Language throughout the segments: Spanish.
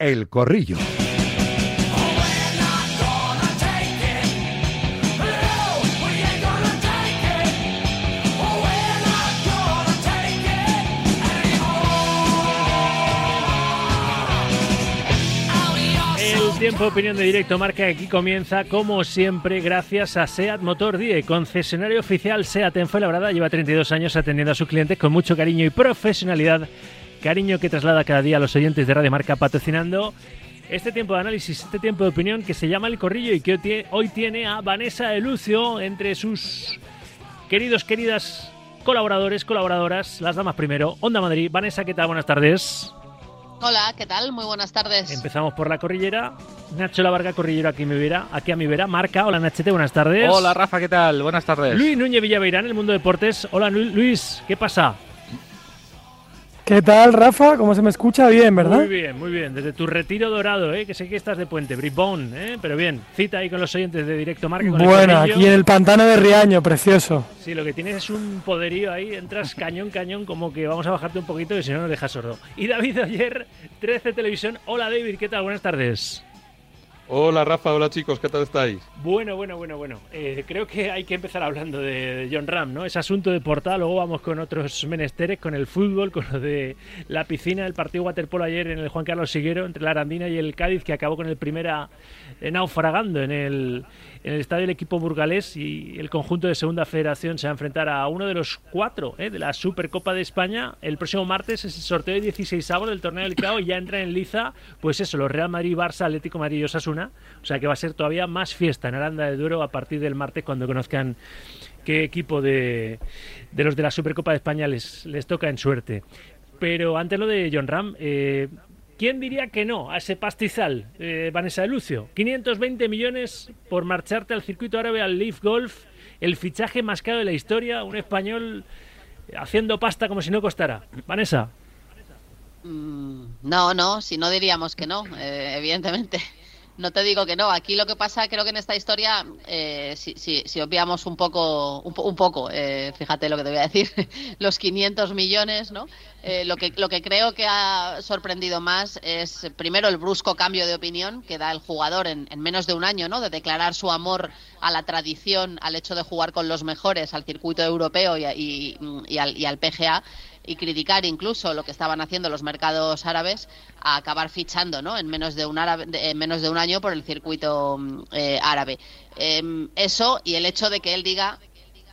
El Corrillo. Tiempo opinión de directo marca aquí comienza, como siempre, gracias a SEAT Motor Die, concesionario oficial SEAT en Fuenlabrada. Lleva 32 años atendiendo a sus clientes con mucho cariño y profesionalidad. Cariño que traslada cada día a los oyentes de Radio Marca patrocinando este tiempo de análisis, este tiempo de opinión que se llama El Corrillo y que hoy tiene a Vanessa de Lucio entre sus queridos, queridas colaboradores, colaboradoras, las damas primero. Onda Madrid. Vanessa, ¿qué tal? Buenas tardes. Hola, ¿qué tal? Muy buenas tardes. Empezamos por la corrillera. Nacho Lavarga, corrillero aquí, me verá, aquí a mi vera. Marca, hola Nachete, buenas tardes. Hola Rafa, ¿qué tal? Buenas tardes. Luis Núñez Villaveirán, el mundo deportes. Hola Luis, ¿qué pasa? ¿Qué tal, Rafa? ¿Cómo se me escucha? Bien, ¿verdad? Muy bien, muy bien. Desde tu retiro dorado, ¿eh? que sé que estás de puente, Bribón, ¿eh? pero bien. Cita ahí con los oyentes de Directo Marca. bueno, aquí en el pantano de Riaño, precioso. Sí, lo que tienes es un poderío ahí, entras cañón, cañón, como que vamos a bajarte un poquito y si no nos dejas sordo. Y David ayer, 13 Televisión. Hola David, ¿qué tal? Buenas tardes. Hola Rafa, hola chicos, ¿qué tal estáis? Bueno, bueno, bueno, bueno. Eh, creo que hay que empezar hablando de, John Ram, ¿no? Es asunto de portal, luego vamos con otros menesteres, con el fútbol, con lo de la piscina, el partido waterpolo ayer en el Juan Carlos Siguero entre la Arandina y el Cádiz, que acabó con el primera eh, naufragando en el, en el estadio del equipo burgalés y el conjunto de Segunda Federación se va a enfrentar a uno de los cuatro eh, de la Supercopa de España. El próximo martes es el sorteo de 16 avos del torneo del CAO y ya entra en liza, pues eso, los Real Madrid, Barça, Atlético Madrid y Osasuna. O sea que va a ser todavía más fiesta en Aranda de Duero a partir del martes cuando conozcan qué equipo de, de los de la Supercopa de España les, les toca en suerte. Pero antes lo de John Ram, eh, ¿Quién diría que no a ese pastizal, eh, Vanessa de Lucio? 520 millones por marcharte al circuito árabe al Leaf Golf, el fichaje más caro de la historia, un español haciendo pasta como si no costara. Vanessa. Mm, no, no, si no diríamos que no, eh, evidentemente. No te digo que no. Aquí lo que pasa, creo que en esta historia, eh, si, si, obviamos un poco, un, poco, eh, fíjate lo que te voy a decir, los 500 millones, ¿no? Eh, lo, que, lo que creo que ha sorprendido más es, primero, el brusco cambio de opinión que da el jugador en, menos de un año, ¿no? De declarar su amor a la tradición, al hecho de jugar con los mejores, al circuito europeo y, y, al, y al PGA y criticar incluso lo que estaban haciendo los mercados árabes a acabar fichando ¿no? en, menos de un en menos de un año por el circuito mm, eh, árabe. Em, eso y el hecho de que él diga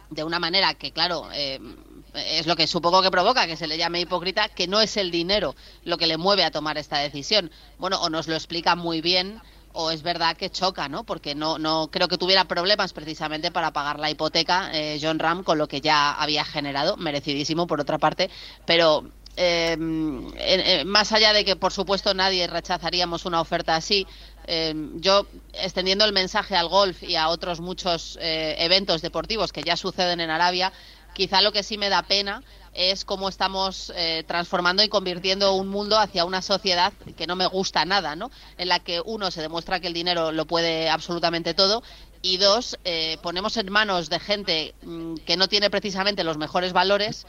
de una manera que, claro, em, es lo que supongo que provoca que se le llame hipócrita, que no es el dinero lo que le mueve a tomar esta decisión. Bueno, o nos lo explica muy bien o es verdad que choca, ¿no? Porque no, no creo que tuviera problemas precisamente para pagar la hipoteca eh, John Ram con lo que ya había generado, merecidísimo por otra parte, pero em, más allá de que por supuesto nadie rechazaríamos una oferta así, em, yo extendiendo el mensaje al golf y a otros muchos eh, eventos deportivos que ya suceden en Arabia, quizá lo que sí me da pena es cómo estamos eh, transformando y convirtiendo un mundo hacia una sociedad que no me gusta nada, ¿no? En la que uno se demuestra que el dinero lo puede absolutamente todo y dos, eh, ponemos en manos de gente mm, que no tiene precisamente los mejores valores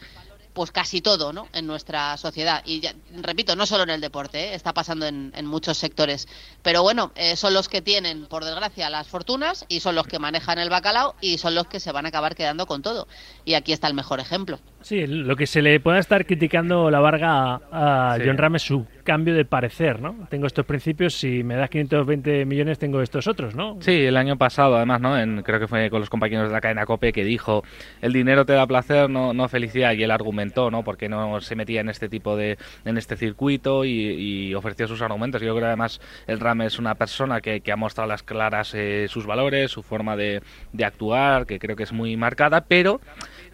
pues casi todo ¿no? en nuestra sociedad. Y repito, no solo en el deporte, ¿eh? está pasando en, muchos sectores. Pero bueno, son los que tienen, por desgracia, las fortunas y son los que manejan el bacalao y son los que se van a acabar quedando con todo. Y aquí está el mejor ejemplo. Sí, lo que se le puede estar criticando la Varga a, John Ram es su cambio de parecer, ¿no? Tengo estos principios, si me das 520 millones tengo estos otros, ¿no? Sí, el año pasado además, ¿no? En, creo que fue con los compañeros de la cadena COPE que dijo, el dinero te da placer, no, no felicidad, y él argumentó, ¿no? Porque no se metía en este tipo de, en este circuito y, ofreció sus argumentos. Yo creo que además el Ram es una persona que, que ha mostrado las claras eh, sus valores, su forma de, de actuar, que creo que es muy marcada, pero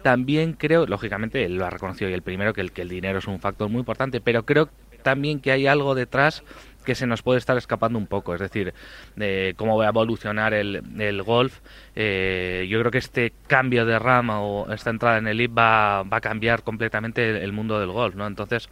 también creo, lógicamente, él lo ha reconocido y el primero, que el, que el dinero es un factor muy importante, pero creo también que hay algo detrás que se nos puede estar escapando un poco, es decir, de cómo va a evolucionar el, el golf. Eh, yo creo que este cambio de rama o esta entrada en el IP va, va a cambiar completamente el, el, mundo del golf, ¿no? Entonces,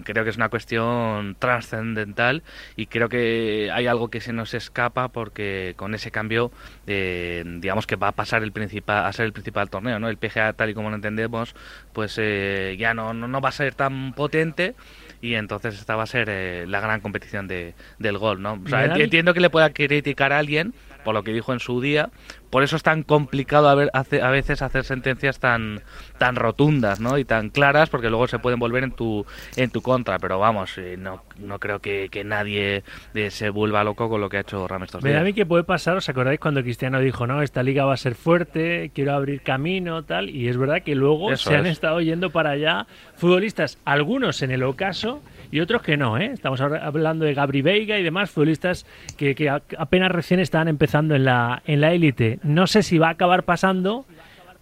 creo que es una cuestión trascendental y creo que hay algo que se nos escapa porque con ese cambio eh, digamos que va a pasar el principal a ser el principal torneo no el PGA tal y como lo entendemos pues eh, ya no, no, va a ser tan potente y entonces esta va a ser eh, la gran competición de, del gol, ¿no? O sea, entiendo que le pueda criticar a alguien por lo que dijo en su día, por eso es tan complicado a, ver, a, veces hacer sentencias tan tan rotundas ¿no? y tan claras porque luego se pueden volver en tu en tu contra. Pero vamos eh, no, no creo que, nadie eh, se vuelva loco con lo que ha hecho Rames estos a mí que puede pasar os acordáis cuando Cristiano dijo no esta liga va a ser fuerte quiero abrir camino tal y es verdad que luego se han estado yendo para allá futbolistas algunos en el ocaso y otros que no, ¿eh? Estamos hablando de Gabri Veiga y demás futbolistas que, que apenas recién están empezando en la en la élite. No sé si va a acabar pasando.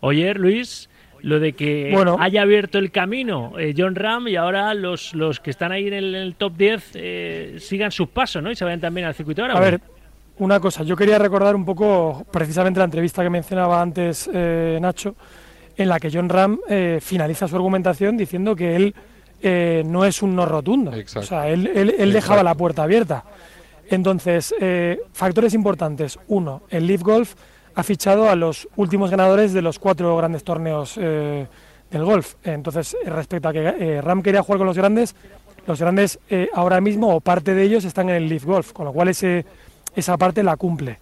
Oye, Luis, lo de que haya abierto el camino eh, John Ram y ahora los, los que están ahí en el, top 10 eh, sigan sus pasos, ¿no? Y se vayan también al circuito ahora. A ver, una cosa, yo quería recordar un poco precisamente la entrevista que mencionaba antes eh, Nacho, en la que John Ram finaliza su argumentación diciendo que él eh, no es un no rotundo. O sea, él, él, dejaba la puerta abierta. Entonces, eh, factores importantes. Uno, el Leaf Golf ha fichado a los últimos ganadores de los cuatro grandes torneos eh, del golf. Entonces, respecto a que Ram quería jugar con los grandes, los grandes ahora mismo o parte de ellos están en el Leaf Golf, con lo cual ese, esa parte la cumple.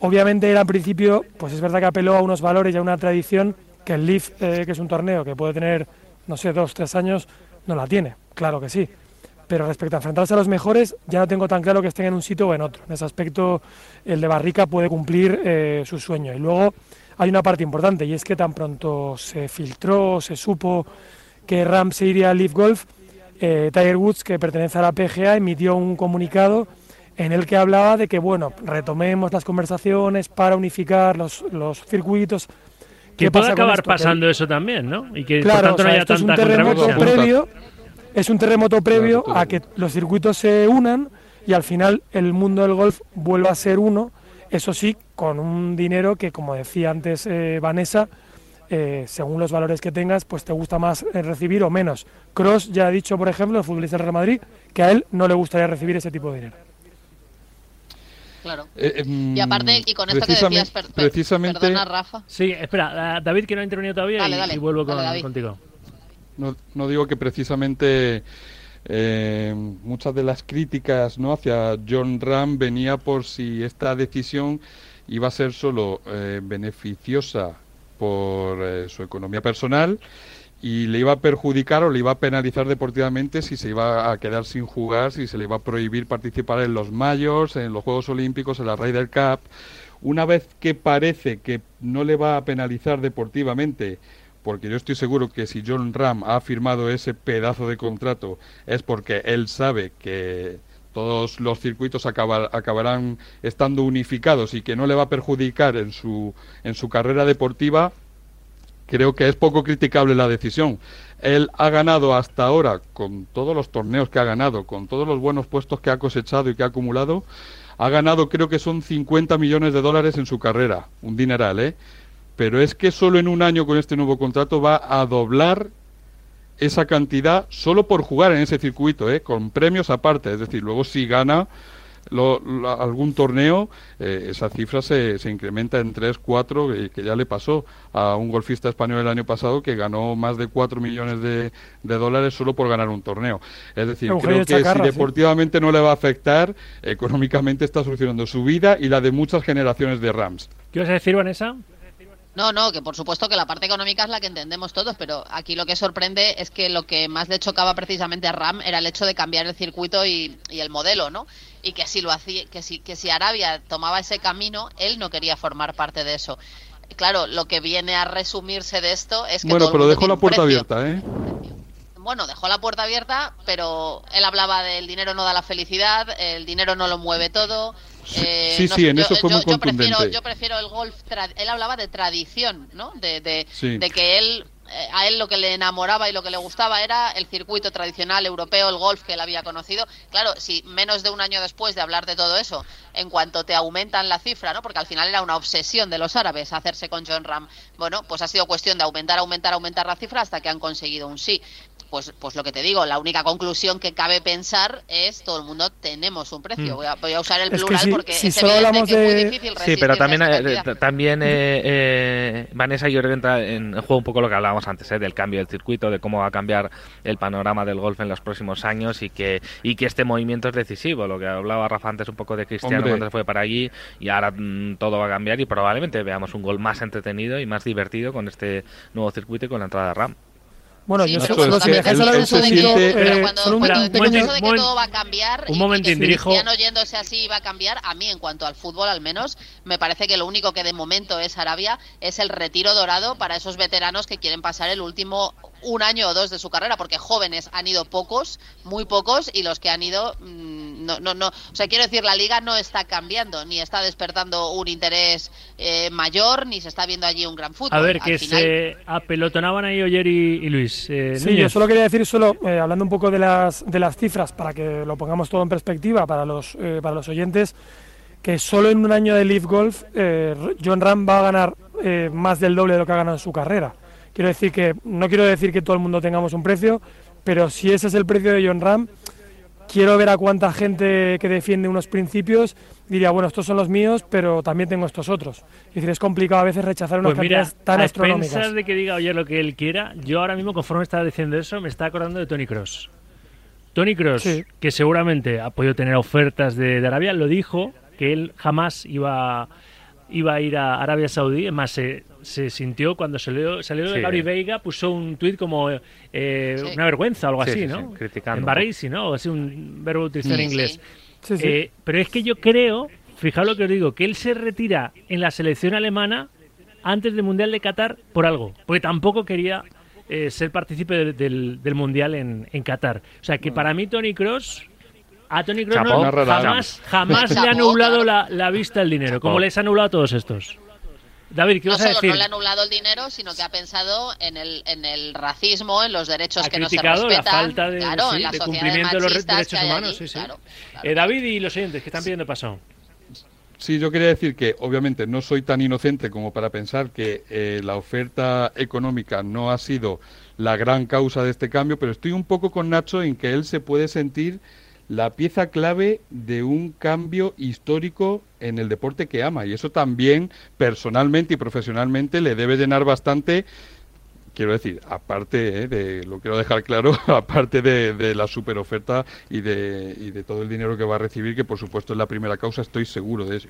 Obviamente, era en principio, pues es verdad que apeló a unos valores y a una tradición que el Leaf, que es un torneo que puede tener, no sé, dos, tres años, no la tiene, claro que sí. Pero respecto a enfrentarse a los mejores, ya no tengo tan claro que estén en un sitio o en otro. En ese aspecto, el de Barrica puede cumplir eh, su sueño. Y luego hay una parte importante, y es que tan pronto se filtró, se supo que Ram se iría al Leaf Golf, eh, Tiger Woods, que pertenece a la PGA, emitió un comunicado en el que hablaba de que, bueno, retomemos las conversaciones para unificar los, los circuitos, que puede acabar pasando eso también, ¿no? Y que claro, por tanto no haya es un terremoto previo, es un terremoto previo a que los circuitos se unan y al final el mundo del golf vuelva a ser uno, eso sí, con un dinero que, como decía antes eh, Vanessa, eh, según los valores que tengas, pues te gusta más eh, recibir o menos. Cross ya ha dicho, por ejemplo, el futbolista del Real Madrid, que a él no le gustaría recibir ese tipo de dinero. Claro. Eh, em, y aparte, y con esto que decías, precisamente, perdona, Rafa. Sí, espera, David que no ha intervenido todavía y, vuelvo contigo. No, no, digo que precisamente eh, muchas de las críticas no hacia John Ram venía por si esta decisión iba a ser solo eh, beneficiosa por su economía personal y le iba a perjudicar o le iba a penalizar deportivamente si se iba a quedar sin jugar, si se le iba a prohibir participar en los Mayors, en los Juegos Olímpicos, en la Ryder Cup. Una vez que parece que no le va a penalizar deportivamente, porque yo estoy seguro que si John Ram ha firmado ese pedazo de contrato es porque él sabe que todos los circuitos acabarán estando unificados y que no le va a perjudicar en su, en su carrera deportiva, creo que es poco criticable la decisión. Él ha ganado hasta ahora, con todos los torneos que ha ganado, con todos los buenos puestos que ha cosechado y que ha acumulado, ha ganado creo que son 50 millones de dólares en su carrera, un dineral, ¿eh? Pero es que solo en un año con este nuevo contrato va a doblar esa cantidad solo por jugar en ese circuito, ¿eh? Con premios aparte, es decir, luego si gana lo, algún torneo, eh, esa cifra se, se, incrementa en 3, 4, eh, que ya le pasó a un golfista español el año pasado que ganó más de 4 millones de, dólares solo por ganar un torneo. Es decir, creo que si deportivamente no le va a afectar, económicamente está solucionando su vida y la de muchas generaciones de Rams. ¿Qué vas a decir, Vanessa? No, no, que por supuesto que la parte económica es la que entendemos todos, pero aquí lo que sorprende es que lo que más le chocaba precisamente a Ram era el hecho de cambiar el circuito y, y el modelo, ¿no? y que si lo hacía, que si, que si Arabia tomaba ese camino, él no quería formar parte de eso. Claro, lo que viene a resumirse de esto es que bueno, pero dejó la puerta abierta, ¿eh? Bueno, dejó la puerta abierta, pero él hablaba del dinero no da la felicidad, el dinero no lo mueve todo. Eh, sí, sí, en eso fue muy Prefiero, yo prefiero el golf. Él hablaba de tradición, ¿no? De, de, de que él eh, a él lo que le enamoraba y lo que le gustaba era el circuito tradicional europeo, el golf que él había conocido. Claro, si menos de un año después de hablar de todo eso, en cuanto te aumentan la cifra, ¿no? Porque al final era una obsesión de los árabes hacerse con John Ram. Bueno, pues ha sido cuestión de aumentar, aumentar, aumentar la cifra hasta que han conseguido un sí. Pues, pues lo que te digo, la única conclusión que cabe pensar es todo el mundo tenemos un precio. Mm. Voy, a, voy a usar el Es que plural si- porque si es solo hablamos que es muy de- difícil Sí, pero también, eh, t- también eh, eh, Vanessa que entra en juego un poco lo que hablábamos antes, eh, del cambio del circuito, de cómo va a cambiar el panorama del golf en los próximos años y que, y que este movimiento es decisivo. Lo que hablaba Rafa antes un poco de Cristiano Hombre. cuando se fue para allí y ahora mm, todo va a cambiar y probablemente veamos un gol más entretenido y más divertido con este nuevo circuito y con la entrada de RAM. Bueno, Sí, yo siente- eh, Pero cuando, solo un cuando pequeño- de que todo va a cambiar un y- momentín, y que dirijo- Cristiano yéndose así va a cambiar, a mí en cuanto al fútbol al menos, me parece que lo único que de momento es Arabia es el retiro dorado para esos veteranos que quieren pasar el último un año o dos de su carrera, porque jóvenes han ido pocos, muy pocos, y los que han ido, mm, no, no, no, o sea, quiero decir, la liga no está cambiando, ni está despertando un interés eh, mayor, ni se está viendo allí un gran fútbol. A ver, Al que final- se apelotonaban ahí Oyer y, y Luis. Eh, Sí, yo solo quería decir, solo eh, hablando un poco de las, de las cifras, para que lo pongamos todo en perspectiva para los, eh, para los oyentes, que solo en un año de Leaf Golf, eh, John Ram va a ganar eh, más del doble de lo que ha ganado en su carrera. Quiero decir que, no quiero decir que todo el mundo tengamos un precio, pero si ese es el precio de John Ram, quiero ver a cuánta gente que defiende unos principios diría, bueno, estos son los míos, pero también tengo estos otros. Es decir, es complicado a veces rechazar unas Pues mira, tan a astronómicas. de que diga Oyer lo que él quiera, yo ahora mismo, conforme estaba diciendo eso, me está acordando de Tony Cross. Tony Cross, Sí. que seguramente ha podido tener ofertas de, de Arabia, lo dijo que él jamás iba, iba a ir a Arabia Saudí. Más, se, se sintió cuando salió, salió de. Gary Veiga, puso un tuit como eh, Sí. una vergüenza o algo Sí, así, sí, ¿no? sí, criticando Barreisi, ¿no? O así un verbo utilizado Sí, en inglés. sí. Sí, sí. Eh, pero es que yo creo, fijaos lo que os digo, que él se retira en la selección alemana antes del Mundial de Qatar por algo, porque tampoco quería eh, ser partícipe del, del- del Mundial en, en Qatar. O sea que para mí Tony Cross, a Tony Cross rara jamás, jamás le ha nublado la, la vista al dinero, Chapó. como les ha nublado a todos estos. David, ¿qué no vas a solo decir? no le ha anulado el dinero, sino que ha pensado en el, en el racismo, en los derechos Ha que no se criticado la respetan, falta de, claro, sí, en las de cumplimiento de los derechos humanos. allí, sí, sí. claro, claro. Eh, David y los oyentes que están pidiendo paso. Sí, yo quería decir que obviamente no soy tan inocente como para pensar que eh, la oferta económica no ha sido la gran causa de este cambio, pero estoy un poco con Nacho en que él se puede sentir la pieza clave de un cambio histórico en el deporte que ama y eso también personalmente y profesionalmente le debe llenar bastante quiero decir, aparte eh, de, lo quiero dejar claro, aparte de, de la super oferta y de, y de todo el dinero que va a recibir, que por supuesto es la primera causa, estoy seguro de eso.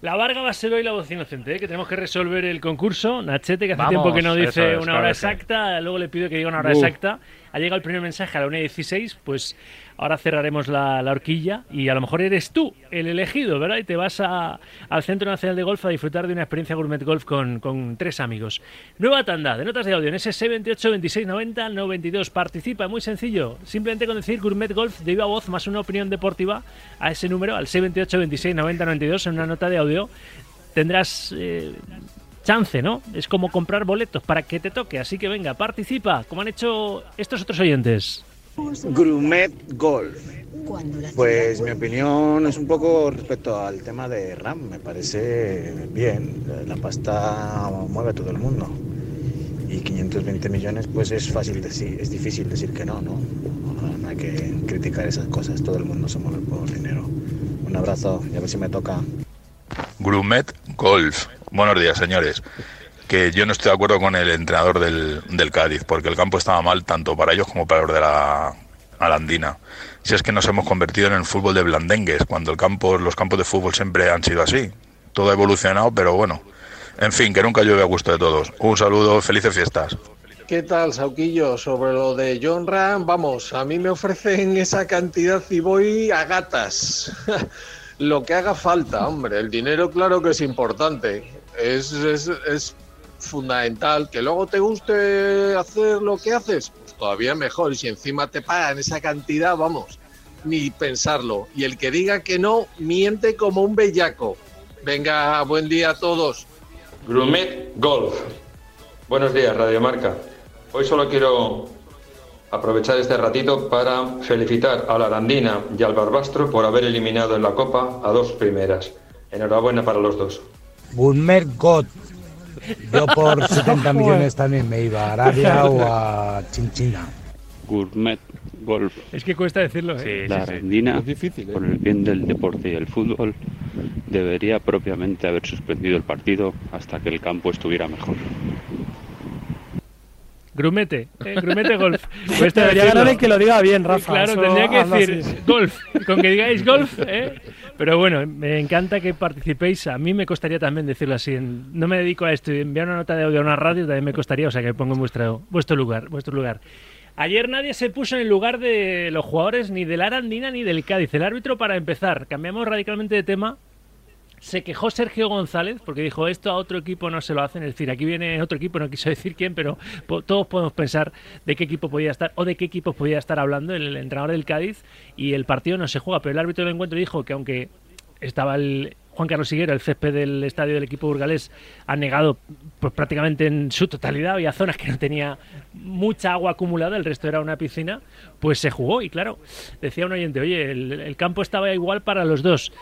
La Varga va a ser hoy la voz inocente, ¿eh? que tenemos que resolver el concurso. Nachete, que hace Vamos, tiempo que no dice es, una claro hora exacta, luego le pido que diga una hora Uf. exacta. Ha llegado el primer mensaje a la 1.16, pues ahora cerraremos la, la horquilla y a lo mejor eres tú el elegido, ¿verdad? Y te vas al Centro Nacional de Golf a disfrutar de una experiencia Gourmet Golf con, tres amigos. Nueva tanda de notas de audio en ese 78 26 90 92. Participa, muy sencillo. Simplemente con decir Gourmet Golf de viva voz más una opinión deportiva a ese número, al 78 26 90 92 en una nota de audio tendrás eh, chance, ¿no? Es como comprar boletos para que te toque. Así que venga, participa, como han hecho estos otros oyentes. Grumet Golf. Pues mi opinión es un poco respecto al tema de RAM. Me parece bien. La pasta mueve a todo el mundo. Y 520 millones, pues es fácil decir, es difícil decir que no, ¿no? No hay que criticar esas cosas. Todo el mundo se mueve por dinero. Un abrazo y a ver si me toca. Grumet Golf. Buenos días, señores. Que yo no estoy de acuerdo con el entrenador del, del Cádiz, porque el campo estaba mal tanto para ellos como para los de la Alandina. Si es que nos hemos convertido en el fútbol de blandengues, cuando el campo, los campos de fútbol siempre han sido así. Todo ha evolucionado, pero bueno. En fin, que nunca llueve a gusto de todos. Un saludo, felices fiestas. ¿Qué tal, Sauquillo? Sobre lo de John Ram, vamos, a mí me ofrecen esa cantidad y voy a gatas. lo que haga falta, hombre. El dinero, claro que es importante. Es, es, es fundamental. Que luego te guste hacer lo que haces, pues todavía mejor. Y si encima te pagan esa cantidad, vamos, ni pensarlo. Y el que diga que no, miente como un bellaco. Venga, buen día a todos. Grumet Golf. Buenos días, Radio Marca. Hoy solo quiero aprovechar este ratito para felicitar a la Arandina y al Barbastro por haber eliminado en la Copa a dos primeras. Enhorabuena para los dos. Bulmer God. Yo por 70 millones también me iba a Arabia o a Chinchina. Gourmet Golf. Es que cuesta decirlo, ¿eh? la Arandina, Es difícil, ¿eh? por el bien del deporte y el fútbol, debería propiamente haber suspendido el partido hasta que el campo estuviera mejor. Grumete, eh, Grumete Golf. Cuesta Debería ganar el que lo diga bien, Rafa. Claro, eso tendría que decir así. golf. Con que digáis golf, ¿eh? Pero bueno, me encanta que participéis. A mí me costaría también decirlo así. No me dedico a esto. Enviar una nota de audio a una radio también me costaría. O sea que me pongo en vuestro, vuestro lugar. Vuestro lugar. Ayer nadie se puso en el lugar de los jugadores ni del Arandina ni del Cádiz. El árbitro, para empezar, cambiamos radicalmente de tema. Se quejó Sergio González porque dijo esto a otro equipo no se lo hacen. Es decir, aquí viene otro equipo, no quiso decir quién, pero todos podemos pensar de qué equipo podía estar o de qué equipo podía estar hablando el entrenador del Cádiz y el partido no se juega. Pero el árbitro del encuentro dijo que aunque estaba el Juan Carlos Higuero, el césped del estadio del equipo burgalés, ha negado pues, prácticamente en su totalidad. Había zonas que no tenía mucha agua acumulada, el resto era una piscina. Pues se jugó y claro, decía un oyente, oye, el, el campo estaba igual para los dos.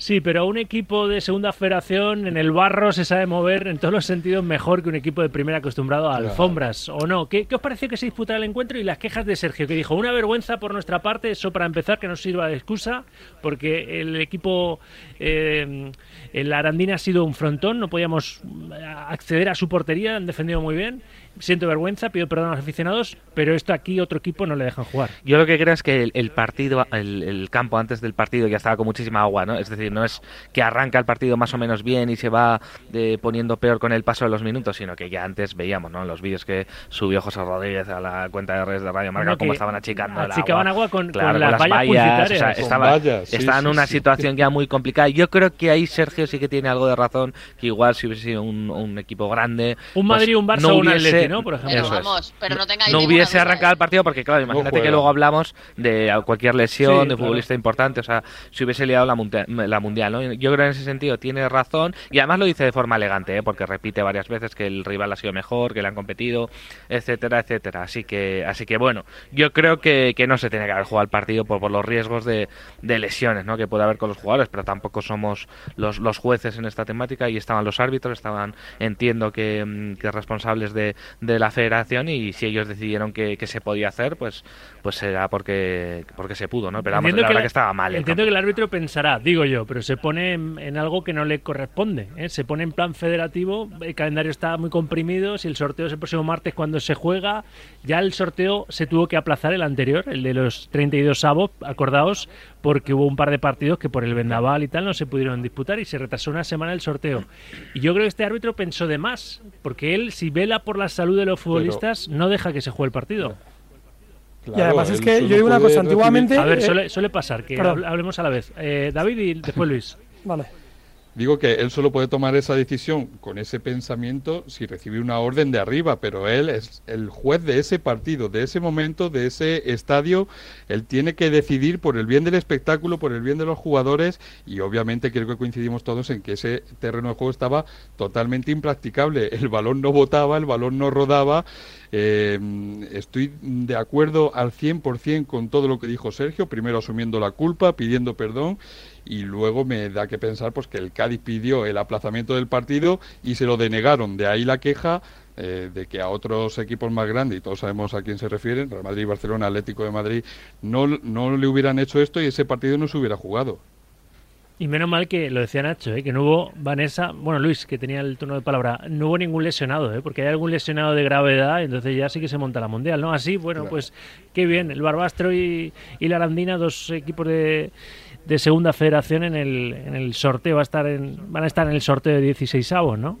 Sí, pero un equipo de segunda federación en el barro se sabe mover en todos los sentidos mejor que un equipo de primera acostumbrado a alfombras, ¿o no? ¿Qué, qué os pareció que se disputara el encuentro y las quejas de Sergio, que dijo, una vergüenza por nuestra parte, eso para empezar, que no sirva de excusa, porque el equipo, eh, el Arandina ha sido un frontón, no podíamos acceder a su portería, han defendido muy bien, siento vergüenza, pido perdón a los aficionados, pero esto aquí otro equipo no le dejan jugar. Yo lo que creo es que el, el partido, el, el campo antes del partido ya estaba con muchísima agua, ¿no? Es decir, no es que arranca el partido más o menos bien y se va eh, poniendo peor con el paso de los minutos, sino que ya antes veíamos, ¿no? En los vídeos que subió José Rodríguez a la cuenta de redes de Radio Marca, No, cómo que estaban achicando el achicaban agua. agua con- Claro, con las vallas o sea. Con estaba, vallas, sí, estaba en sí, una sí. situación ya muy complicada. Yo creo que ahí Sergio sí que tiene algo de razón, que igual si hubiese sido un, un equipo grande... Un pues Madrid, un Barça no o un hubiese- Atleti, ¿no? Por ejemplo. Eso es. vamos, pero no tengáis no hubiese arrancado el partido porque claro imagínate que juega. luego hablamos de cualquier lesión Sí, de claro. futbolista importante o sea si hubiese liado la, la mundial ¿no? yo creo en ese sentido tiene razón y además lo dice de forma elegante ¿eh? porque repite varias veces que el rival ha sido mejor que le han competido etcétera etcétera así que así que bueno yo creo que, que no se tiene que haber jugado el partido por, por los riesgos de, de lesiones ¿no? que puede haber con los jugadores pero tampoco somos los, los jueces en esta temática y estaban los árbitros estaban entiendo que, mm, que responsables de, de la federación y si ellos decidieron que, que se podía hacer pues pues será porque porque se pudo no pero vamos, la verdad que, estaba mal Entiendo que el árbitro pensará, digo yo, pero se pone en, en algo que no le corresponde. ¿eh? Se pone en plan federativo, el calendario está muy comprimido, si el sorteo es el próximo martes cuando se juega, ya el sorteo se tuvo que aplazar el anterior, el de los 32 avos, acordaos, porque hubo un par de partidos que por el vendaval y tal no se pudieron disputar y se retrasó una semana el sorteo. Y yo creo que este árbitro pensó de más, porque él, si vela por la salud de los futbolistas, no deja que se juegue el partido. Y además es que yo digo una cosa, antiguamente... A ver, eh, suele, suele pasar, que perdón. hablemos a la vez. Eh, David y después Luis. Vale. Digo que él solo puede tomar esa decisión con ese pensamiento si recibe una orden de arriba, pero él es el juez de ese partido, de ese momento, de ese estadio. Él tiene que decidir por el bien del espectáculo, por el bien de los jugadores y obviamente creo que coincidimos todos en que ese terreno de juego estaba totalmente impracticable. El balón no botaba, el balón no rodaba. Eh, estoy de acuerdo al 100% con todo lo que dijo Sergio, primero asumiendo la culpa, pidiendo perdón y luego me da que pensar pues que el Cádiz pidió el aplazamiento del partido y se lo denegaron. De ahí la queja eh, de que a otros equipos más grandes, y todos sabemos a quién se refieren, Real Madrid, Barcelona, Atlético de Madrid, no, no le hubieran hecho esto y ese partido no se hubiera jugado. Y menos mal que lo decía Nacho, ¿eh? que no hubo Vanessa, bueno Luis, que tenía el turno de palabra, no hubo ningún lesionado, ¿eh? porque hay algún lesionado de gravedad, entonces ya sí que se monta la mundial, ¿no? Así, bueno, Claro. pues qué bien, el Barbastro y, y la Arandina, dos equipos de, de segunda federación en el, en el sorteo, va a estar en, van a estar en el sorteo de 16 avos, ¿no?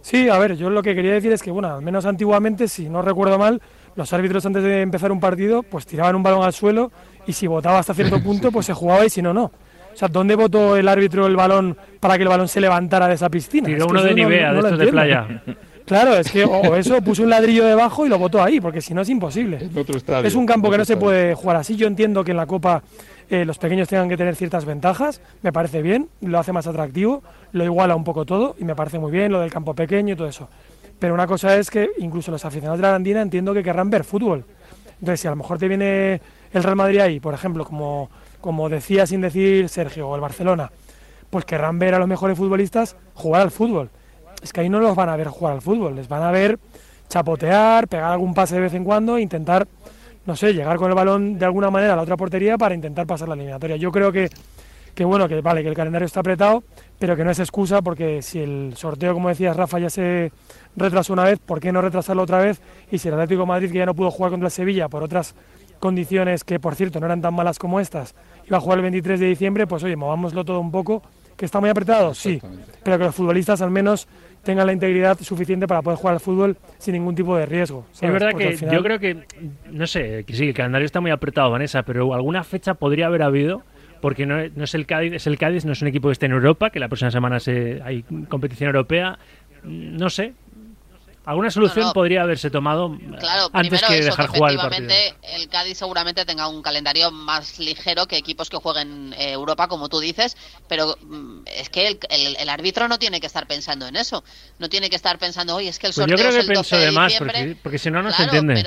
Sí, a ver, yo lo que quería decir es que, bueno, al menos antiguamente, si no recuerdo mal, los árbitros antes de empezar un partido, pues tiraban un balón al suelo y si votaba hasta cierto punto, pues se jugaba y si no, no. O sea, ¿dónde votó el árbitro el balón para que el balón se levantara de esa piscina? Tiró Es que uno de Nivea, no de estos de playa. Claro, es que o eso puso un ladrillo debajo y lo botó ahí, porque si no es imposible. En otro estadio, Es un campo que no se puede jugar así. Yo entiendo que en la Copa eh, los pequeños tengan que tener ciertas ventajas, me parece bien, lo hace más atractivo, lo iguala un poco todo y me parece muy bien lo del campo pequeño y todo eso. Pero una cosa es que incluso los aficionados de la Arandina entiendo que querrán ver fútbol. Entonces, si a lo mejor te viene el Real Madrid ahí, por ejemplo, como, como decía sin decir Sergio, o el Barcelona, pues querrán ver a los mejores futbolistas jugar al fútbol. Es que ahí no los van a ver jugar al fútbol, les van a ver chapotear, pegar algún pase de vez en cuando e intentar no sé, llegar con el balón de alguna manera a la otra portería para intentar pasar la eliminatoria. Yo creo que, que bueno, que vale, que el calendario está apretado, pero que no es excusa porque si el sorteo, como decías Rafa, ya se retrasó una vez, ¿por qué no retrasarlo otra vez? Y si el Atlético Madrid, que ya no pudo jugar contra el Sevilla por otras condiciones que, por cierto, no eran tan malas como estas, iba a jugar el 23 de diciembre, pues oye, movámoslo todo un poco, que está muy apretado, sí, pero que los futbolistas al menos tengan la integridad suficiente para poder jugar al fútbol sin ningún tipo de riesgo. Es verdad que yo creo que, no sé, que sí, el calendario está muy apretado, Vanessa, pero alguna fecha podría haber habido porque no, es el Cádiz, es el Cádiz, no es un equipo que esté en Europa, que la próxima semana se, hay competición europea. No sé, Alguna solución podría haberse tomado antes que dejar jugar el partido. El Cádiz seguramente tenga un calendario más ligero que equipos que jueguen eh, Europa, como tú dices, pero mm, es que el, árbitro no tiene que estar pensando en eso. No tiene que estar pensando, oye, es que el sorteo pues yo creo que el de, de más, porque, porque, si no, no se entiende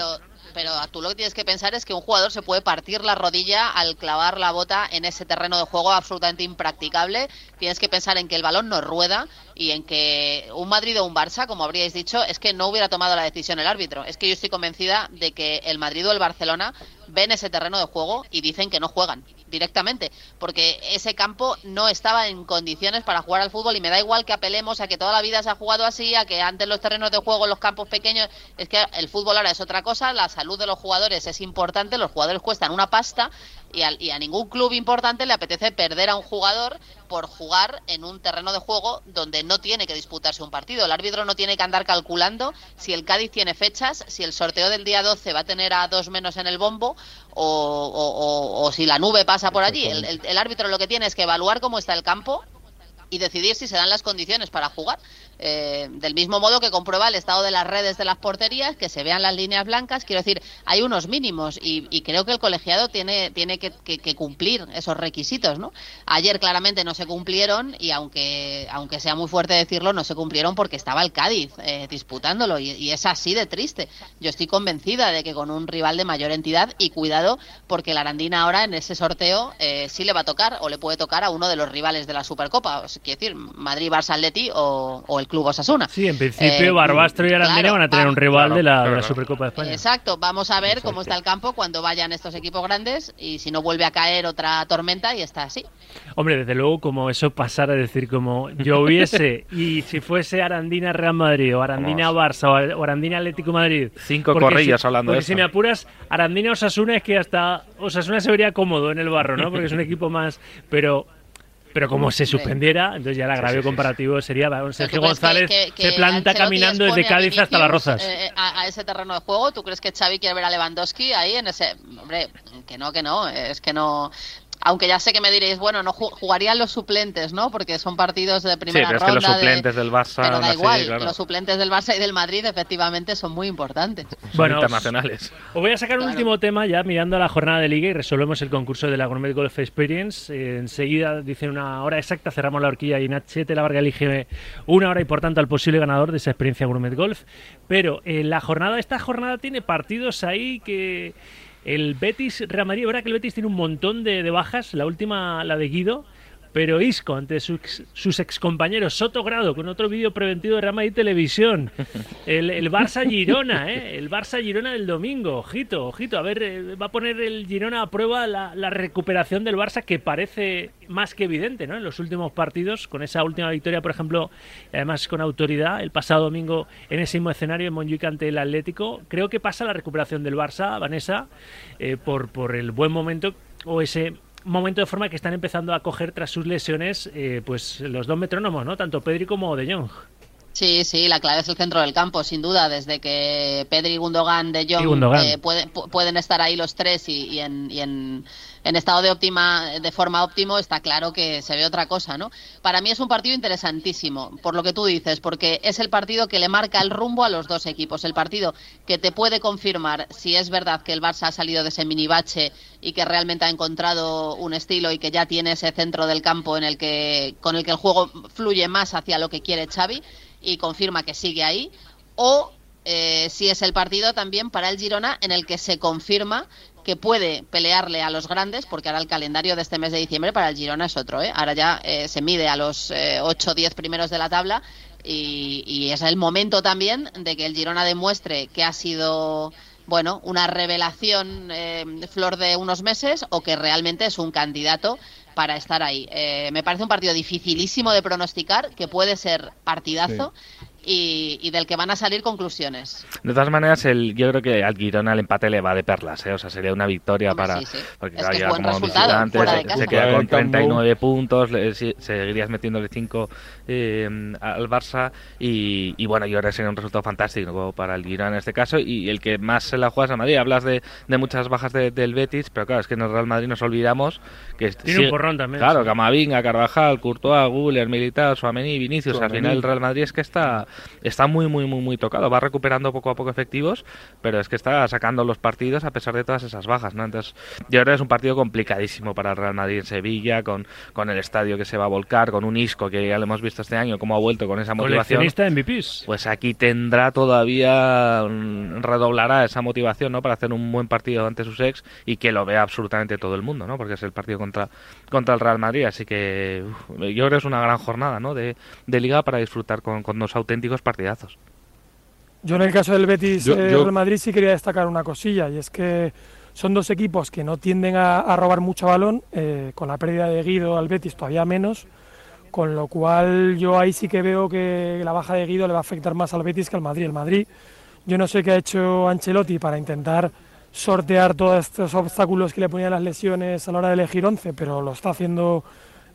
pero tú lo que tienes que pensar es que un jugador se puede partir la rodilla al clavar la bota en ese terreno de juego absolutamente impracticable. Tienes que pensar en que el balón no rueda y en que un Madrid o un Barça, como habríais dicho, es que no hubiera tomado la decisión el árbitro. Es que yo estoy convencida de que el Madrid o el Barcelona ven ese terreno de juego y dicen que no juegan directamente, porque ese campo no estaba en condiciones para jugar al fútbol y me da igual que apelemos a que toda la vida se ha jugado así, a que antes los terrenos de juego, los campos pequeños, es que el fútbol ahora es otra cosa, la salud de los jugadores es importante, los jugadores cuestan una pasta y a, y a ningún club importante le apetece perder a un jugador por jugar en un terreno de juego donde no tiene que disputarse un partido. El árbitro no tiene que andar calculando si el Cádiz tiene fechas, si el sorteo del día 12 va a tener a dos menos en el bombo o, o, si la nube pasa por allí. el árbitro lo que tiene es que evaluar cómo está el campo y decidir si se dan las condiciones para jugar. Eh, del mismo modo que comprueba el estado de las redes de las porterías, que se vean las líneas blancas. Quiero decir, hay unos mínimos y, creo que el colegiado tiene, tiene que, cumplir esos requisitos. ¿no? Ayer claramente no se cumplieron y aunque, aunque sea muy fuerte decirlo, no se cumplieron porque estaba el Cádiz eh, disputándolo y, es así de triste. Yo estoy convencida de que con un rival de mayor entidad y cuidado porque la Arandina ahora en ese sorteo eh, sí le va a tocar o le puede tocar a uno de los rivales de la Supercopa. Quiero decir, Madrid, Barça, Atleti o, o el Club Osasuna. Sí, en principio eh, Barbastro y Arandina van a tener un rival de, la, Supercopa de España. Exacto, vamos a ver cómo está el campo cuando vayan estos equipos grandes y si no vuelve a caer otra tormenta y está así. Hombre, desde luego, como eso pasara, a decir, como lloviese y si fuese Arandina Real Madrid o Arandina Barça o Arandina Atlético Madrid. Cinco corrillas hablando de eso. si me apuras, Arandina Osasuna es que hasta Osasuna se vería cómodo en el barro, ¿no? Porque es un equipo más. Pero pero como se suspendiera, entonces ya el agravio comparativo sería Sergio González se planta caminando desde Cádiz hasta las Rozas. Eh, a, ese terreno de juego, ¿tú crees que Xavi quiere ver a Lewandowski ahí en ese? Hombre, que no, que no, es que no aunque ya sé que me diréis, bueno, no jugarían los suplentes, ¿no? Porque son partidos de primera sí, pero ronda. Es que los suplentes del Barça. Pero da igual, los suplentes del Barça y del Madrid efectivamente son muy importantes. bueno, internacionales. Os, voy a sacar un último tema ya mirando a la jornada de liga y resolvemos el concurso de la Gourmet Golf Experience. Eh, enseguida dicen una hora exacta, cerramos la horquilla y Nachete la Varga elige una hora y por tanto al posible ganador de esa experiencia Gourmet Golf. Pero eh, la jornada, esta jornada tiene partidos ahí que el Betis, Real Madrid, ahora que el Betis tiene un montón de, de bajas, la última, la de Guido, pero Isco, ante sus, sus excompañeros, Soto Grado, con otro vídeo preventivo de Rama y Televisión. El, el Barça Girona, ¿eh? El Barça Girona del domingo. Ojito, ojito. A ver, eh, va a poner el Girona a prueba la, recuperación del Barça, que parece más que evidente, ¿no? En los últimos partidos, con esa última victoria, por ejemplo, además con autoridad, el pasado domingo en ese mismo escenario en Montjuic ante el Atlético. Creo que pasa la recuperación del Barça, Vanessa, eh, por, por el buen momento o ese momento de forma que están empezando a coger tras sus lesiones eh, pues los dos metrónomos, ¿no? Tanto Pedri como De Jong. Sí, sí, la clave es el centro del campo, sin duda. Desde que Pedri, Gundogan, De Jong eh, pueden estar ahí los tres y, en, y en, en, estado de óptima, de forma óptimo, está claro que se ve otra cosa, ¿no? Para mí es un partido interesantísimo, por lo que tú dices, porque es el partido que le marca el rumbo a los dos equipos, el partido que te puede confirmar si es verdad que el Barça ha salido de ese minibache y que realmente ha encontrado un estilo y que ya tiene ese centro del campo en el que con el que el juego fluye más hacia lo que quiere Xavi y confirma que sigue ahí, o eh, si es el partido también para el Girona en el que se confirma que puede pelearle a los grandes, porque ahora el calendario de este mes de diciembre para el Girona es otro. ¿eh? Ahora ya eh, se mide a los 8 o 10 primeros de la tabla y, y, es el momento también de que el Girona demuestre que ha sido bueno, una revelación eh, flor de unos meses o que realmente es un candidato para estar ahí. Eh, me parece un partido dificilísimo de pronosticar, que puede ser partidazo. Y, del que van a salir conclusiones. De todas maneras, el, yo creo que al Girona el empate le va de perlas, ¿eh? o sea, sería una victoria para... Porque es que como visitante, se, queda con 39 puntos, le, seguirías metiéndole 5 eh, al Barça y, bueno, yo creo que sería un resultado fantástico para el Girona en este caso y el que más se la juega es a Madrid. Hablas de, muchas bajas del Betis, pero claro, es que en el Real Madrid nos olvidamos que... Tiene un porrón también. Claro, Camavinga, Carvajal, Courtois, Guller, Militar, Suamení, Vinicius, al final el Real Madrid es que está está muy, muy, muy, muy tocado. Va recuperando poco a poco efectivos, pero es que está sacando los partidos a pesar de todas esas bajas, ¿no? Entonces, yo creo que es un partido complicadísimo para el Real Madrid en Sevilla, con, con el estadio que se va a volcar, con un Isco que ya lo hemos visto este año, cómo ha vuelto con esa motivación. MVPs. Pues aquí tendrá todavía, mm, redoblará esa motivación, ¿no? Para hacer un buen partido ante sus ex y que lo vea absolutamente todo el mundo, ¿no? Porque es el partido contra, contra el Real Madrid, así que yo creo que es una gran jornada, ¿no? De, de liga para disfrutar con, con dos auténticos partidazos. Yo en el caso del Betis eh, Real Madrid sí quería destacar una cosilla y es que son dos equipos que no tienden a, robar mucho balón, eh, con la pérdida de Guido al Betis todavía menos, con lo cual yo ahí sí que veo que la baja de Guido le va a afectar más al Betis que al Madrid. El Madrid, yo no sé qué ha hecho Ancelotti para intentar sortear todos estos obstáculos que le ponían las lesiones a la hora de elegir 11, pero lo está haciendo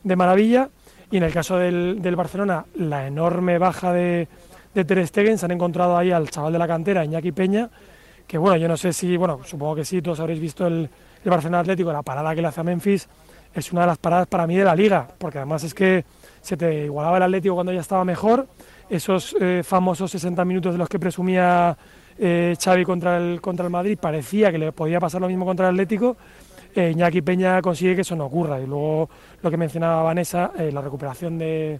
de maravilla. Y en el caso del, del Barcelona, la enorme baja de, de Ter Stegen, se han encontrado ahí al chaval de la cantera, Iñaki Peña, que bueno, yo no sé si, bueno, supongo que sí, todos habréis visto el, el Barcelona Atlético, la parada que le hace a Memphis, es una de las paradas para mí de la liga, porque además es que se te igualaba el Atlético cuando ya estaba mejor, esos eh, famosos 60 minutos de los que presumía eh, Xavi contra el, contra el Madrid, parecía que le podía pasar lo mismo contra el Atlético, eh, Iñaki Peña consigue que eso no ocurra, y luego lo que mencionaba Vanessa, eh, la recuperación de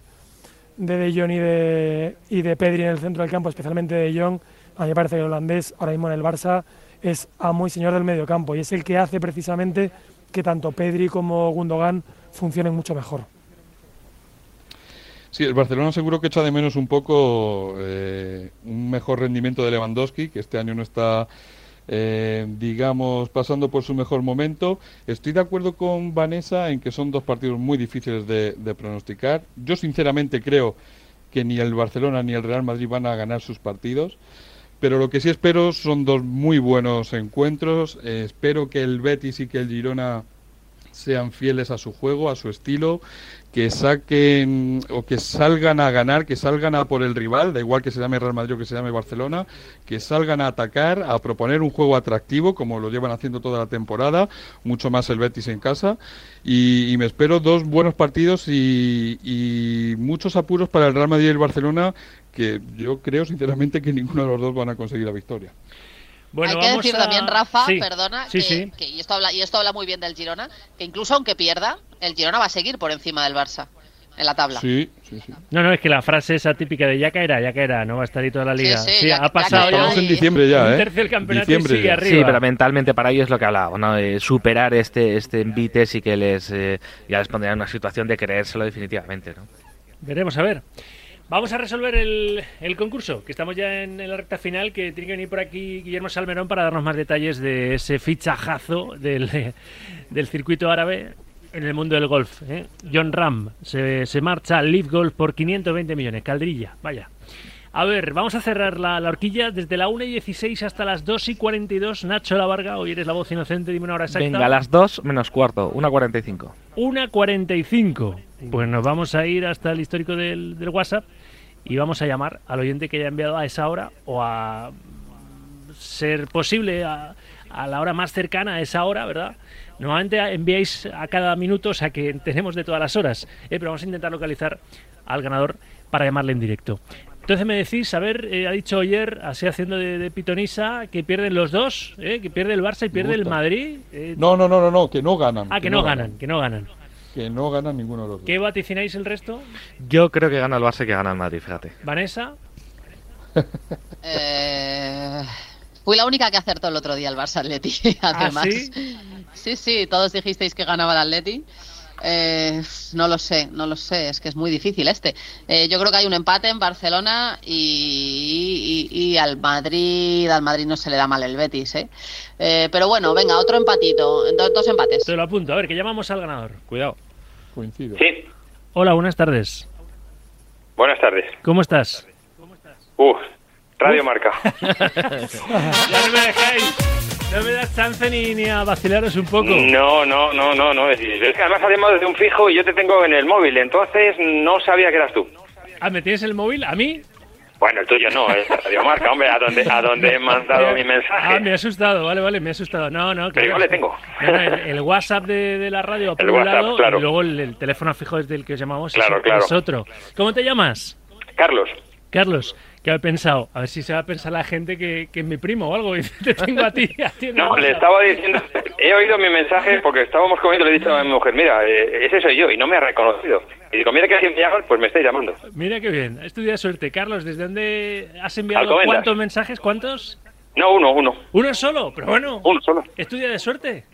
de De Jong y de, y de Pedri en el centro del campo, especialmente de Jong, a mí me parece que el holandés ahora mismo en el Barça es amo y señor del medio campo y es el que hace precisamente que tanto Pedri como Gundogan funcionen mucho mejor. Sí, el Barcelona seguro que echa de menos un poco eh, un mejor rendimiento de Lewandowski, que este año no está eh, digamos, pasando por su mejor momento. Estoy de acuerdo con Vanessa en que son dos partidos muy difíciles de, pronosticar. Yo sinceramente creo que ni el Barcelona ni el Real Madrid van a ganar sus partidos. Pero lo que sí espero son dos muy buenos encuentros. Eh, espero que el Betis y que el Girona sean fieles a su juego, a su estilo, que saquen o que salgan a ganar, que salgan a por el rival, da igual que se llame Real Madrid o que se llame Barcelona, que salgan a atacar, a proponer un juego atractivo, como lo llevan haciendo toda la temporada, mucho más el Betis en casa, y, me espero dos buenos partidos y, y, muchos apuros para el Real Madrid y el Barcelona, que yo creo sinceramente que ninguno de los dos van a conseguir la victoria. Hay que decir también, Rafa, perdona, que, y, esto habla, y esto habla muy bien del Girona, que incluso aunque pierda, el Girona va a seguir por encima del Barça en la tabla. Sí, sí, sí. No, no, es que la frase esa típica de ya caerá, ya caerá, no va a estar ahí toda la liga. Sí, ha pasado ya. Estamos en diciembre ya, ¿eh? tercer campeonato sigue arriba. Sí, pero mentalmente para ellos es lo que hablaba, ¿no? De superar este, este envite sí que les, eh, ya les pondría en una situación de creérselo definitivamente, ¿no? Veremos a ver. Vamos a resolver el, concurso, que estamos ya en, la recta final, que tiene que venir por aquí Guillermo Salmerón para darnos más detalles de ese fichajazo del, del circuito árabe en el mundo del golf. ¿eh? John Ram se, se marcha al Leaf Golf por 520 millones. Caldrilla, vaya. A ver, vamos a cerrar la, horquilla desde la 1 y 16 hasta las 2 y 42. Nacho La Varga, hoy eres la voz inocente, dime una hora exacta. Venga, a las 2 menos cuarto, 1.45. 1.45. Pues nos vamos a ir hasta el histórico del, del WhatsApp y vamos a llamar al oyente que haya enviado a esa hora o a ser posible a, la hora más cercana a esa hora, ¿verdad? Normalmente enviáis a cada minuto, o sea que tenemos de todas las horas, ¿eh? pero vamos a intentar localizar al ganador para llamarle en directo. Entonces me decís, a ver, eh, ha dicho ayer, así haciendo de, pitonisa, que pierden los dos, ¿eh? que pierde el Barça y pierde el Madrid. no, no, no, no, no, que no ganan. Ah, que, no, ganan, que no ganan que no gana ninguno de los dos. ¿Qué vaticináis el resto? Yo creo que gana el Barça y que gana el Madrid, fíjate. ¿Vanessa? eh, fui la única que acertó el otro día el Barça Atleti, ¿Ah, sí? sí, sí, todos dijisteis que ganaba el Atleti. Eh, no lo sé, no lo sé, es que es muy difícil este. Eh, yo creo que hay un empate en Barcelona y, y, al Madrid, al Madrid no se le da mal el Betis, ¿eh? eh pero bueno, venga, otro empatito, dos, dos empates. Te lo apunto, a ver, que llamamos al ganador. Cuidado. Coincido. Sí. Hola, buenas tardes. Buenas tardes. ¿Cómo estás? Uh, Radio Marca. ya no me dejáis. No me das chance ni, ni a vacilaros un poco. No, no, no, no, no. Es que además hacemos desde un fijo y yo te tengo en el móvil, entonces no sabía que eras tú. Ah, ¿me tienes el móvil? ¿A mí? Bueno, el tuyo no, es Radio Marca, hombre, a dónde a dónde he mandado mi mensaje. Ah, me ha asustado, vale, vale, me ha asustado. No, no, Pero igual le tengo. el, WhatsApp de, de, la radio por un lado y luego el, teléfono fijo desde el que os llamamos claro, es, claro. es otro. ¿Cómo te llamas? Carlos. Carlos que he pensado, a ver si se va a pensar la gente que, que es mi primo o algo, y te tengo a ti. no, le estaba diciendo, he oído mi mensaje porque estábamos comiendo, le he dicho a mi mujer, mira, eh, ese soy yo, y no me ha reconocido. Y digo, mira que alguien me pues me estáis llamando. Mira qué bien, es tu día de suerte. Carlos, ¿desde dónde has enviado cuántos mensajes? ¿Cuántos? No, uno, uno. ¿Uno solo? Pero bueno. Uno solo. ¿Es tu día de suerte?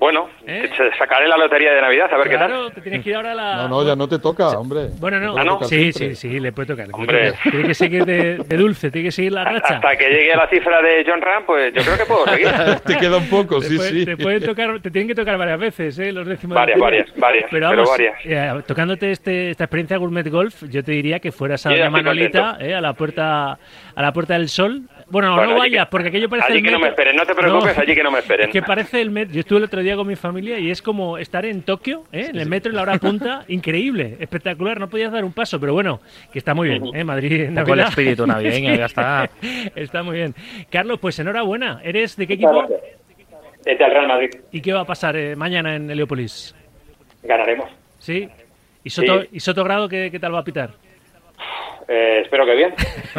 Bueno, ¿Eh? sacaré la lotería de Navidad a ver qué tal. Claro, te tienes que ir ahora a la... No, no, ya no te toca, hombre. Bueno, no. ¿Ah, no? Sí, sí, sí, le puede tocar. Hombre. Tiene que seguir de, dulce, tiene que seguir la racha. Hasta que llegue a la cifra de John Ram, pues yo creo que puedo seguir. te queda un poco, sí, sí. Te, pueden tocar, te tienen que tocar varias veces, ¿eh? Los décimos varias, varias, varias, pero, vamos, varias. Eh, tocándote este, esta experiencia Gourmet Golf, yo te diría que fueras a la Manolita, eh, a la puerta a la puerta del Sol. Bueno, no vayas, porque aquello parece allí que no me esperen, no te preocupes, allí que no me esperen. que parece el metro. Yo estuve el otro día con mi familia y es como estar en Tokio, ¿eh? en el metro en la hora punta, increíble, espectacular, no podías dar un paso, pero bueno, que está muy bien, ¿eh? Madrid en Con el espíritu navideño, ya está. está muy bien. Carlos, pues enhorabuena. ¿Eres de qué equipo? del Real Madrid. ¿Y qué va a pasar eh, mañana en Heliópolis? Ganaremos. ¿Sí? ¿Y Soto, ¿y Soto Grado qué, qué tal va a pitar? Eh, espero que bien.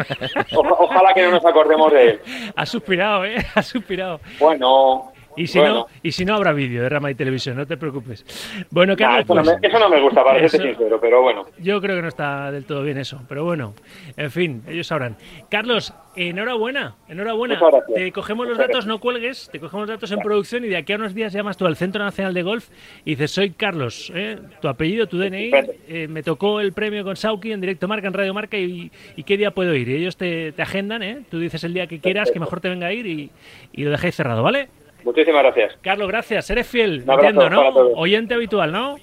ojalá que no nos acordemos de él. Ha suspirado, ¿eh? Ha suspirado. Bueno, y si, no, y si no, habrá vídeo de Rama y Televisión, no te preocupes. Bueno, Carlos. eso, no me, eso, no me, gusta, para ser sincero, pero bueno. Yo creo que no está del todo bien eso, pero bueno, en fin, ellos sabrán. Carlos, enhorabuena, enhorabuena. Te cogemos los datos, no cuelgues, te cogemos los datos en producción y de aquí a unos días llamas tú al Centro Nacional de Golf y dices: Soy Carlos, ¿eh? tu apellido, tu DNI, eh, me tocó el premio con Sauki en directo marca, en Radio Marca y, y qué día puedo ir. Y ellos te, te, agendan, ¿eh? tú dices el día que quieras, que mejor te venga a ir y, y lo dejáis cerrado, ¿vale? Muchísimas gracias. Carlos, gracias. Eres fiel, entiendo, ¿no? Oyente habitual, ¿no?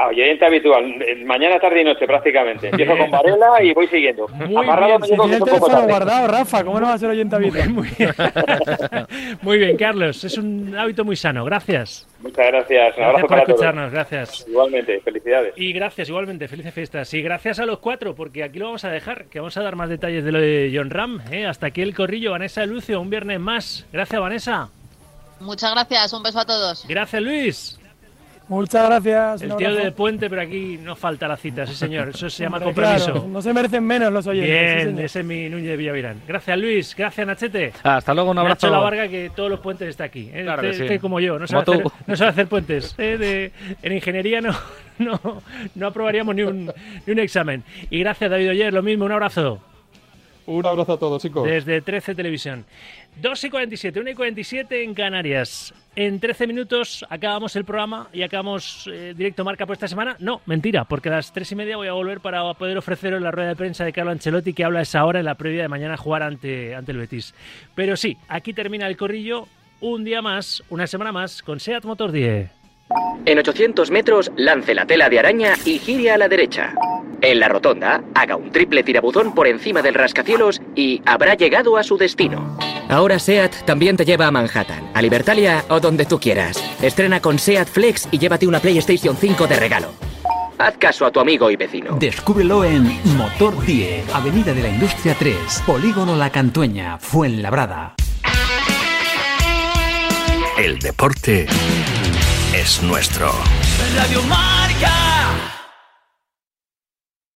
Ah, oyente habitual. Mañana, tarde y noche, prácticamente. Empiezo con Varela y voy siguiendo. Muy bien. Si tiene el teléfono guardado, Rafa, ¿cómo no va a ser oyente habitual? Muy bien. muy bien, Carlos. Es un hábito muy sano. Gracias. Muchas gracias. Un gracias por escucharnos. Gracias. Igualmente. Felicidades. Y gracias, igualmente. Felices fiestas. Y gracias a los cuatro, porque aquí lo vamos a dejar, que vamos a dar más detalles de lo de John Ram. ¿eh? Hasta aquí el corrillo. Vanessa Lucio, un viernes más. Gracias, Vanessa. Muchas gracias, un beso a todos. Gracias, Luis. Muchas gracias. El tío de Puente, pero aquí no falta la cita, sí señor. Eso se llama compromiso. no se merecen menos los oyentes. Bien, ese es mi Núñez de Villavirán. Gracias, Luis. Gracias, Nachete. Hasta luego, un abrazo. Nacho La Varga, que todos los puentes está aquí. ¿eh? Claro que sí. este como yo, no sabe, hacer, no sabe hacer, puentes. ¿eh? De, en ingeniería no, no, no aprobaríamos ni un, ni un examen. Y gracias, David Oyer, lo mismo, un abrazo. Un abrazo a todos, chicos. Desde 13 Televisión. 2 y 47, 1 y 47 en Canarias. En 13 minutos acabamos el programa y acabamos eh, directo marca por esta semana. No, mentira, porque a las 3 y media voy a volver para poder ofreceros la rueda de prensa de Carlo Ancelotti que habla esa hora en la previa de mañana jugar ante, ante el Betis. Pero sí, aquí termina el corrillo. Un día más, una semana más, con SEAT Motor 10. En 800 metros, lance la tela de araña y gire a la derecha. En la rotonda, haga un triple tirabuzón por encima del rascacielos y habrá llegado a su destino. Ahora SEAT también te lleva a Manhattan, a Libertalia o donde tú quieras. Estrena con SEAT Flex y llévate una PlayStation 5 de regalo. Haz caso a tu amigo y vecino. Descúbrelo en Motor 10, Avenida de la Industria 3, Polígono La Cantueña, Fuenlabrada. El deporte es nuestro. Radio Marca.